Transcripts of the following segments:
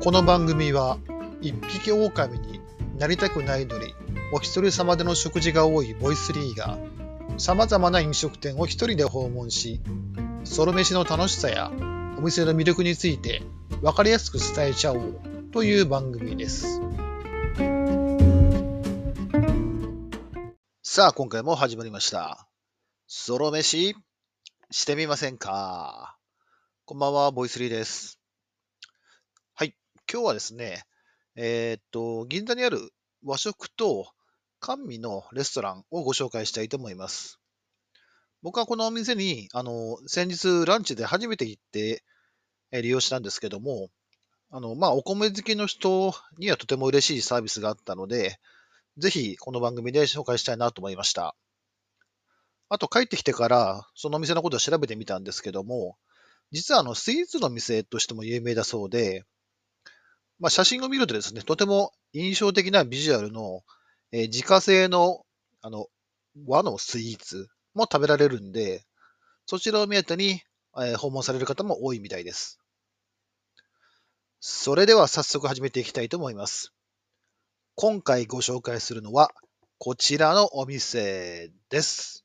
この番組は一匹狼になりたくないのにお一人様での食事が多いボイスリーが様々な飲食店を一人で訪問しソロ飯の楽しさやお店の魅力について分かりやすく伝えちゃおうという番組です。さあ今回も始まりました。ソロ飯してみませんか？こんばんはボイスリーです。今日はですねえーっと銀座にある和食と甘味のレストランをご紹介したいと思います。僕はこのお店に、あの、先日ランチで初めて行ってえ利用したんですけども、あの、まあ、お米好きの人にはとても嬉しいサービスがあったので、ぜひこの番組で紹介したいなと思いました。あと帰ってきてから、そのお店のことを調べてみたんですけども、実はあの、スイーツの店としても有名だそうで、まあ、写真を見るとですね、とても印象的なビジュアルのえー自家製のあの和のスイーツも食べられるんで、そちらを目当てに、えー訪問される方も多いみたいです。それでは早速始めていきたいと思います。今回ご紹介するのはこちらのお店です。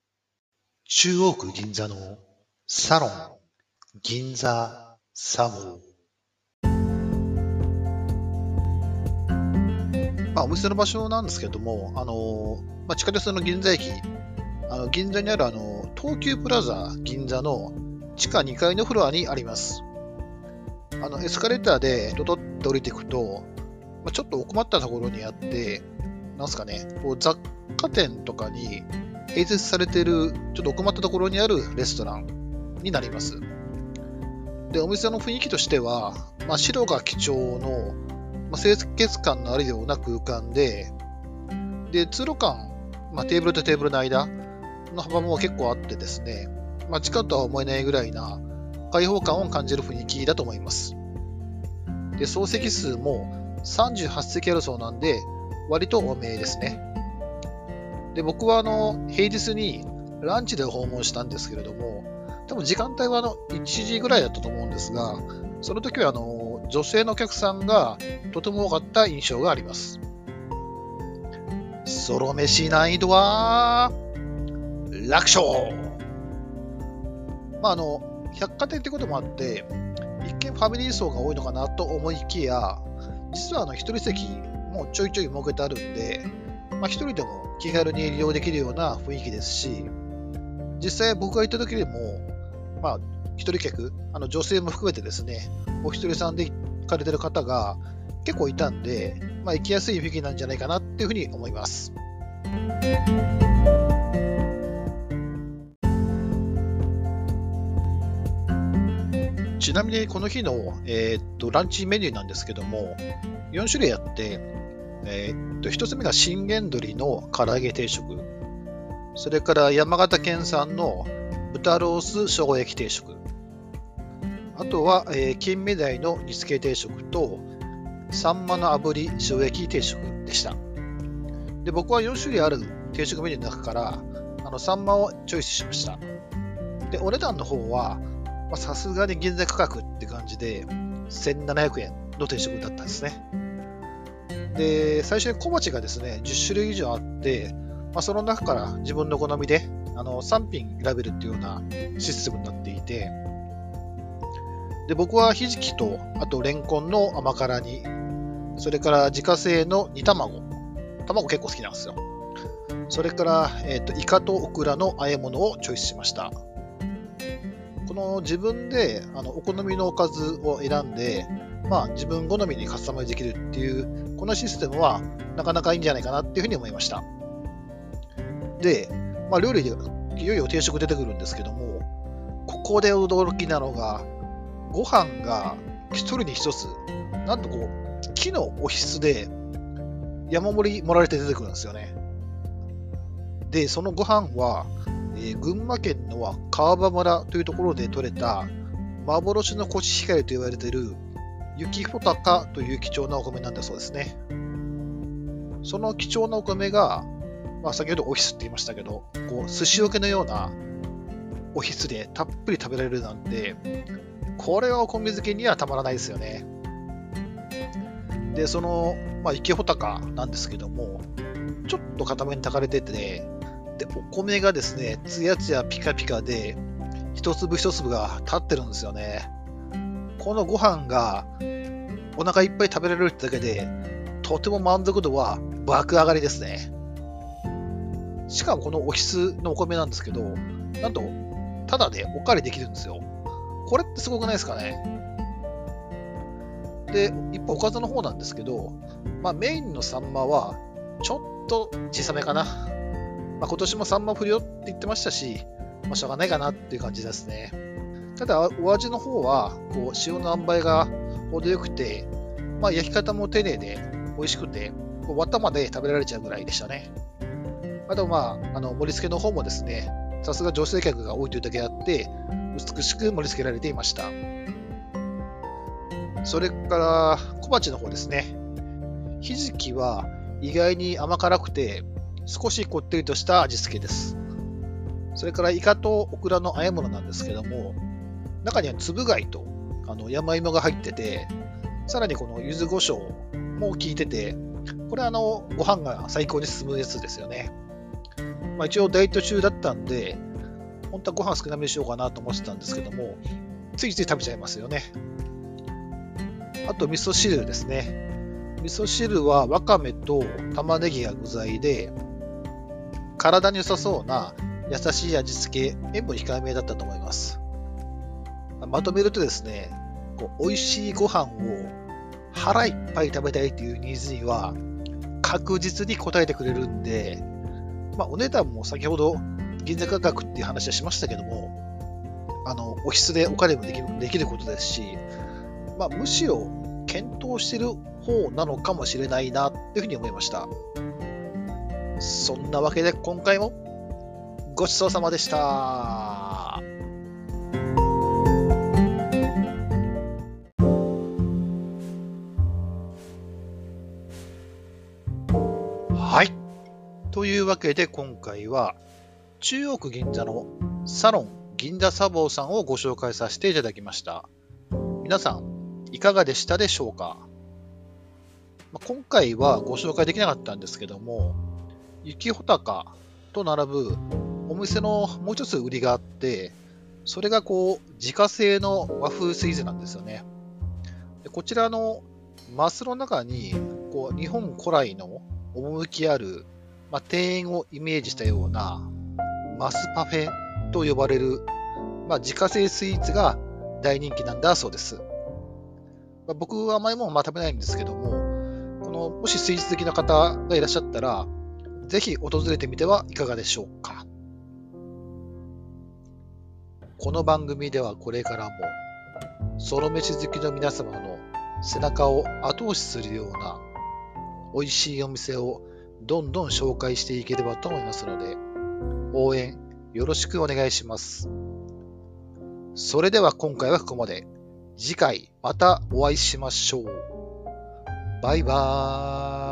中央区銀座のサロン銀座サモまあ、お店の場所なんですけども、あのまあ、地下鉄の銀座駅、あの銀座にあるあの東急プラザ銀座の地下2階のフロアにあります。あのエスカレーターでドドッと降りていくと、まあ、ちょっと奥まったところにあって、なんすかね、こう雑貨店とかに併設されているちょっと奥まったところにあるレストランになります。で、お店の雰囲気としては、まあ、白が基調のまあ、清潔感のあるような空間で、で、通路間、まあ、テーブルとテーブルの間の幅も結構あってですね、まあ、地下とは思えないぐらいな開放感を感じる雰囲気だと思います。で、総席数も38席あるそうなんで、割と多めですね。で、僕はあの、平日にランチで訪問したんですけれども、多分時間帯はあの1時ぐらいだったと思うんですが、その時はあの女性のお客さんがとても多かった印象があります。ソロ飯難易度は楽勝まああの、百貨店ってこともあって、一見ファミリー層が多いのかなと思いきや、実はあの一人席もうちょいちょい設けてあるんで、まあ、一人でも気軽に利用できるような雰囲気ですし、実際僕が行った時でも、まあ、一人客、あの女性も含めてですね、お一人さんで行かれてる方が結構いたんで、まあ、行きやすい雰囲気なんじゃないかなっていうふうに思います。ちなみにこの日の、えーっとランチメニューなんですけども、4種類あって、えーっと1つ目が信玄鶏の唐揚げ定食、それから山形県産の豚ロース生姜焼き定食、あとは、えー金目鯛の煮付け定食と、サンマの炙り塩焼き定食でした。で、僕は4種類ある定食メニューの中から、あの、サンマをチョイスしました。で、お値段の方は、さすがに現在価格って感じで、1700円の定食だったんですね。で、最初に小鉢がですね、10種類以上あって、まあ、その中から自分の好みであの3品選べるっていうようなシステムになっていて、で僕はひじきと、あとレンコンの甘辛煮、それから自家製の煮卵。卵結構好きなんですよ。それから、えーとイカとオクラの和え物をチョイスしました。この自分であのお好みのおかずを選んで、まあ、自分好みにカスタマイズできるっていう、このシステムはなかなかいいんじゃないかなっていうふうに思いました。で、まあ、料理でいよいよ定食出てくるんですけども、ここで驚きなのが、ご飯が一人に一つ、なんとこう、木のお室で山盛り盛られて出てくるんですよね。で、そのご飯は、えー群馬県の川場村というところで採れた幻のコシヒカリと言われている雪穂高という貴重なお米なんだそうですね。その貴重なお米が、まあ、先ほどオフィスって言いましたけど、こう寿司桶のようなオフィスでたっぷり食べられるなんて、これはお米漬けにはたまらないですよね。で、その、まあ、池穂高なんですけども、ちょっと固めに炊かれてて、で、お米がですね、つやつやピカピカで、一粒一粒が立ってるんですよね。このご飯がお腹いっぱい食べられるってだけで、とても満足度は爆上がりですね。しかもこのオフィスのお米なんですけど、なんと、ただでお借りできるんですよ。これってすごくないですかね？で、一方、おかずの方なんですけど、まあ、メインのサンマは、ちょっと小さめかな。まあ、今年もサンマ不良って言ってましたし、まあ、しょうがないかなっていう感じですね。ただ、お味の方は、こう、塩の塩梅が程よくて、まあ、焼き方も丁寧で美味しくて、こう綿まで食べられちゃうぐらいでしたね。あと、まあ、あの盛り付けの方もですね、さすが女性客が多いというだけあって、美しく盛り付けられていました。それから、小鉢の方ですね。ひじきは意外に甘辛くて、少しこってりとした味付けです。それからイカとオクラの和え物なんですけども、中には粒貝とあの山芋が入ってて、さらにこの柚子胡椒も効いてて、これあのご飯が最高に進むやつですよね。まあ、一応ダイエット中だったんで、本当はご飯少なめにしようかなと思ってたんですけども、ついつい食べちゃいますよね。あと味噌汁ですね。味噌汁はわかめと玉ねぎが具材で、体に良さそうな優しい味付け、塩分控えめだったと思います。まとめるとですね、こう美味しいご飯を腹いっぱい食べたいというニーズには確実に応えてくれるんで、まあ、お値段も先ほど銀座価格っていう話はしましたけども、あの、オフィスでお金もできるできることですし、まあ、むしろ検討してる方なのかもしれないなっていうふうに思いました。そんなわけで今回もごちそうさまでした。いうわけで今回は中央区銀座のサロン銀座サボーさんをご紹介させていただきました。皆さんいかがでしたでしょうか？今回はご紹介できなかったんですけども、雪穂高と並ぶお店のもう一つ売りがあって、それがこう、自家製の和風スイーツなんですよね。でこちらのマスの中に、こう、日本古来の趣ある、まあ、庭園をイメージしたような、マスパフェと呼ばれる、まあ、自家製スイーツが大人気なんだそうです。まあ、僕は甘いものまあ食べないんですけども、この、もしスイーツ的な方がいらっしゃったら、ぜひ訪れてみてはいかがでしょうか。この番組ではこれからも、ソロ飯好きの皆様の背中を後押しするような美味しいお店をどんどん紹介していければと思いますので、応援よろしくお願いします。それでは今回はここまで。次回またお会いしましょう。バイバーイ。